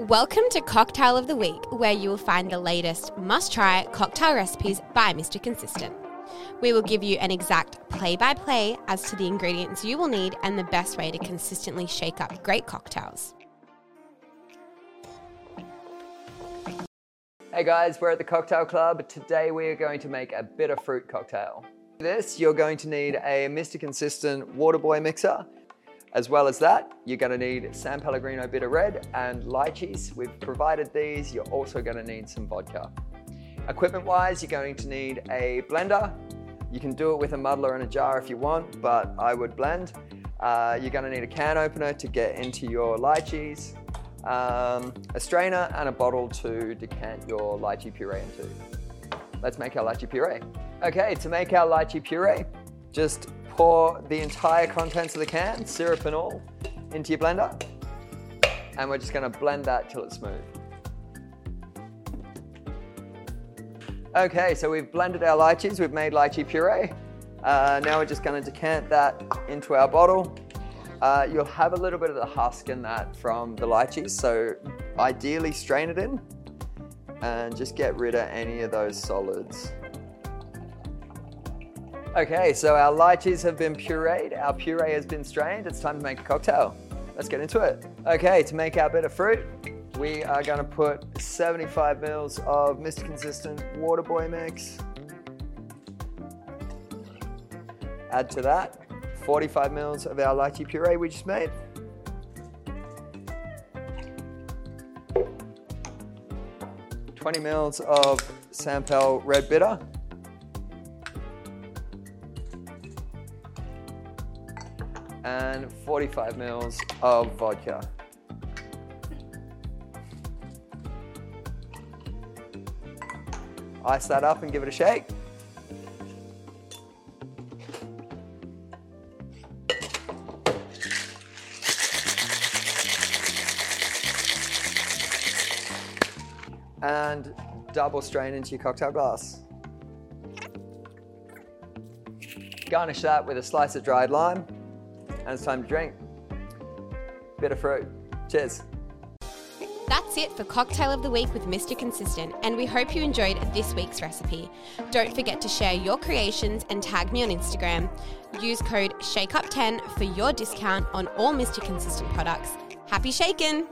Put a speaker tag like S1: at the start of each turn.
S1: Welcome to Cocktail of the Week, where you will find the latest must try cocktail recipes by Mr. Consistent. We will give you an exact play by play as to the ingredients you will need and the best way to consistently shake up great cocktails.
S2: Hey guys, we're at the Cocktail Club. Today we are going to make a Bitta Fruit cocktail. For this, you're going to need a Mr. Consistent Waterboy mixer. As well as that, you're gonna need San Pellegrino Bitter Red and lychees. We've provided these. You're also gonna need some vodka. Equipment wise, you're going to need a blender. You can do it with a muddler and a jar if you want, but I would blend. Uh, you're gonna need a can opener to get into your lychees, um, a strainer, and a bottle to decant your lychee puree into. Let's make our lychee puree. Okay, to make our lychee puree, just pour the entire contents of the can, syrup and all, into your blender. And we're just gonna blend that till it's smooth. Okay, so we've blended our lychees, we've made lychee puree. Uh, now we're just gonna decant that into our bottle. Uh, you'll have a little bit of the husk in that from the lychees, so ideally strain it in and just get rid of any of those solids. Okay, so our lychees have been pureed, our puree has been strained, it's time to make a cocktail. Let's get into it. Okay, to make our Bitta Fruit, we are gonna put 75 mils of Mr. Consistent Waterboy mix. Add to that 45 mils of our lychee puree we just made. Twenty mils of San Pel Red Bitter. And 45 mils of vodka. Ice that up and give it a shake. And double strain into your cocktail glass. Garnish that with a slice of dried lime and it's time to drink. Bitta Fruit. Cheers.
S1: That's it for Cocktail of the Week with Mr. Consistent, and we hope you enjoyed this week's recipe. Don't forget to share your creations and tag me on Instagram. Use code SHAKEUP10 for your discount on all Mr. Consistent products. Happy shaking!